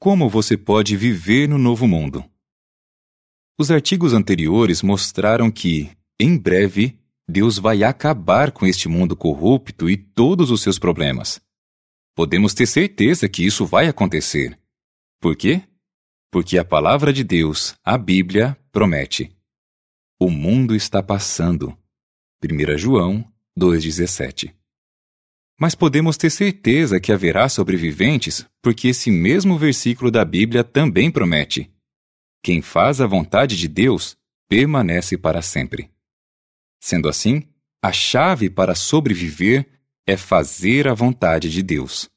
Como você pode viver no novo mundo? Os artigos anteriores mostraram que, em breve, Deus vai acabar com este mundo corrupto e todos os seus problemas. Podemos ter certeza que isso vai acontecer. Por quê? Porque a palavra de Deus, a Bíblia, promete: O mundo está passando. 1 João 2,17 mas podemos ter certeza que haverá sobreviventes, porque esse mesmo versículo da Bíblia também promete: Quem faz a vontade de Deus permanece para sempre. Sendo assim, a chave para sobreviver é fazer a vontade de Deus.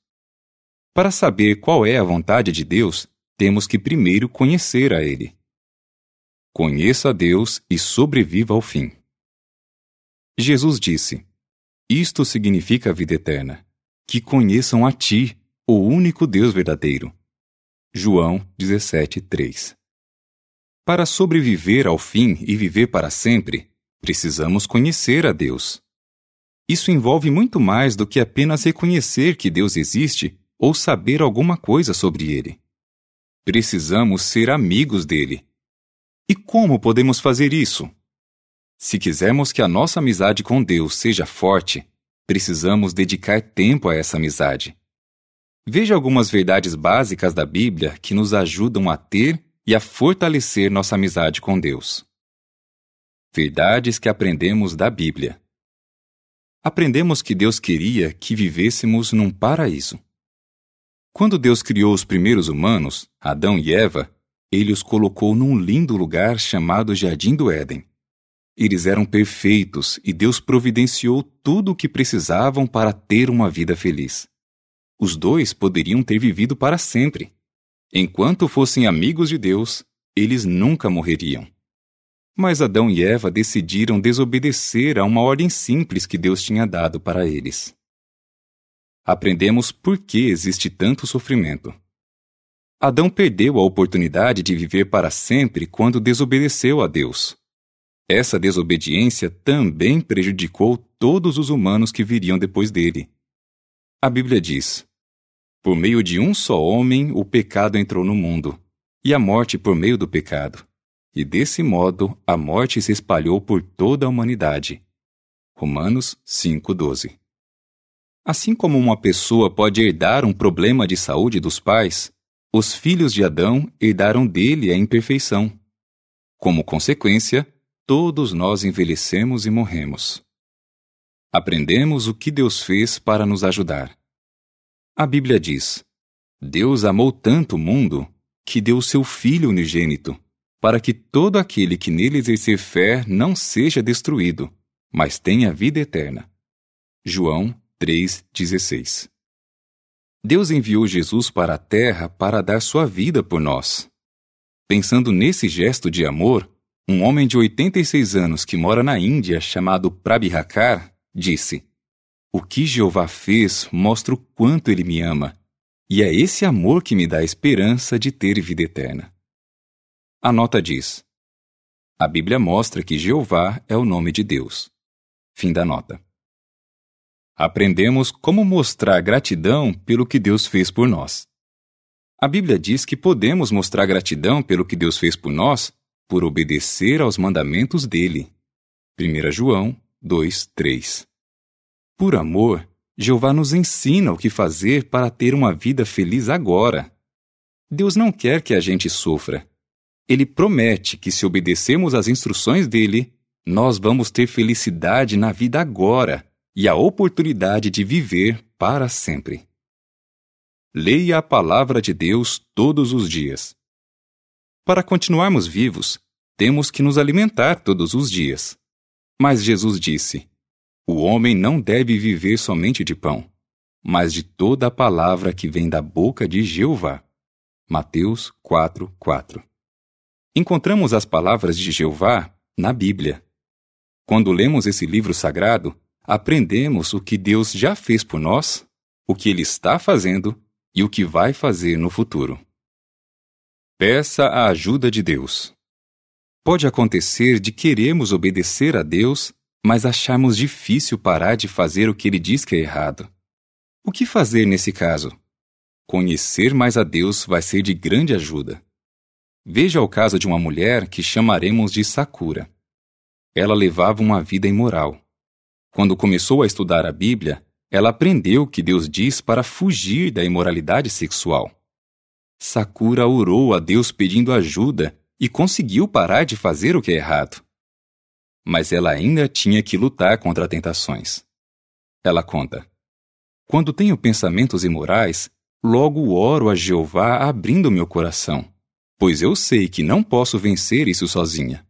Para saber qual é a vontade de Deus, temos que primeiro conhecer a Ele. Conheça a Deus e sobreviva ao fim. Jesus disse: isto significa a vida eterna, que conheçam a Ti, o único Deus verdadeiro. João 17:3. Para sobreviver ao fim e viver para sempre, precisamos conhecer a Deus. Isso envolve muito mais do que apenas reconhecer que Deus existe ou saber alguma coisa sobre ele. Precisamos ser amigos dele. E como podemos fazer isso? Se quisermos que a nossa amizade com Deus seja forte, precisamos dedicar tempo a essa amizade. Veja algumas verdades básicas da Bíblia que nos ajudam a ter e a fortalecer nossa amizade com Deus. Verdades que aprendemos da Bíblia. Aprendemos que Deus queria que vivêssemos num paraíso. Quando Deus criou os primeiros humanos, Adão e Eva, ele os colocou num lindo lugar chamado Jardim do Éden. Eles eram perfeitos e Deus providenciou tudo o que precisavam para ter uma vida feliz. Os dois poderiam ter vivido para sempre. Enquanto fossem amigos de Deus, eles nunca morreriam. Mas Adão e Eva decidiram desobedecer a uma ordem simples que Deus tinha dado para eles. Aprendemos por que existe tanto sofrimento. Adão perdeu a oportunidade de viver para sempre quando desobedeceu a Deus. Essa desobediência também prejudicou todos os humanos que viriam depois dele. A Bíblia diz: Por meio de um só homem o pecado entrou no mundo, e a morte por meio do pecado. E desse modo a morte se espalhou por toda a humanidade. Romanos 5:12. Assim como uma pessoa pode herdar um problema de saúde dos pais, os filhos de Adão herdaram dele a imperfeição. Como consequência, todos nós envelhecemos e morremos. Aprendemos o que Deus fez para nos ajudar. A Bíblia diz: Deus amou tanto o mundo que deu seu Filho unigênito, para que todo aquele que nele exercer fé não seja destruído, mas tenha vida eterna. João 3,16 Deus enviou Jesus para a terra para dar sua vida por nós. Pensando nesse gesto de amor, um homem de 86 anos que mora na Índia, chamado Prabhakar, disse: O que Jeová fez mostra o quanto ele me ama, e é esse amor que me dá a esperança de ter vida eterna. A nota diz: A Bíblia mostra que Jeová é o nome de Deus. Fim da nota. Aprendemos como mostrar gratidão pelo que Deus fez por nós. A Bíblia diz que podemos mostrar gratidão pelo que Deus fez por nós por obedecer aos mandamentos dele. 1 João 2, 3. Por amor, Jeová nos ensina o que fazer para ter uma vida feliz agora. Deus não quer que a gente sofra. Ele promete que, se obedecermos às instruções dele, nós vamos ter felicidade na vida agora e a oportunidade de viver para sempre. Leia a palavra de Deus todos os dias. Para continuarmos vivos, temos que nos alimentar todos os dias. Mas Jesus disse: O homem não deve viver somente de pão, mas de toda a palavra que vem da boca de Jeová. Mateus 4, 4. Encontramos as palavras de Jeová na Bíblia. Quando lemos esse livro sagrado, aprendemos o que Deus já fez por nós, o que Ele está fazendo e o que vai fazer no futuro. Peça a ajuda de Deus. Pode acontecer de queremos obedecer a Deus, mas acharmos difícil parar de fazer o que ele diz que é errado. O que fazer nesse caso? conhecer mais a Deus vai ser de grande ajuda. Veja o caso de uma mulher que chamaremos de Sakura. Ela levava uma vida imoral. Quando começou a estudar a Bíblia, ela aprendeu que Deus diz para fugir da imoralidade sexual. Sakura orou a Deus pedindo ajuda e conseguiu parar de fazer o que é errado. Mas ela ainda tinha que lutar contra tentações. Ela conta: Quando tenho pensamentos imorais, logo oro a Jeová abrindo meu coração, pois eu sei que não posso vencer isso sozinha.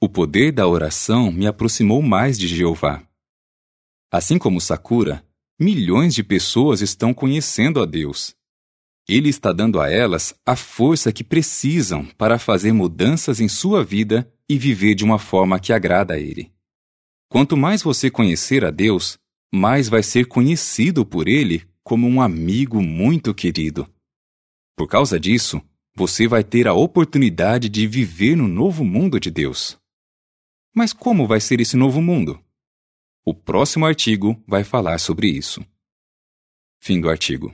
O poder da oração me aproximou mais de Jeová. Assim como Sakura, milhões de pessoas estão conhecendo a Deus ele está dando a elas a força que precisam para fazer mudanças em sua vida e viver de uma forma que agrada a Ele. Quanto mais você conhecer a Deus, mais vai ser conhecido por Ele como um amigo muito querido. Por causa disso, você vai ter a oportunidade de viver no novo mundo de Deus. Mas como vai ser esse novo mundo? O próximo artigo vai falar sobre isso. Fim do artigo.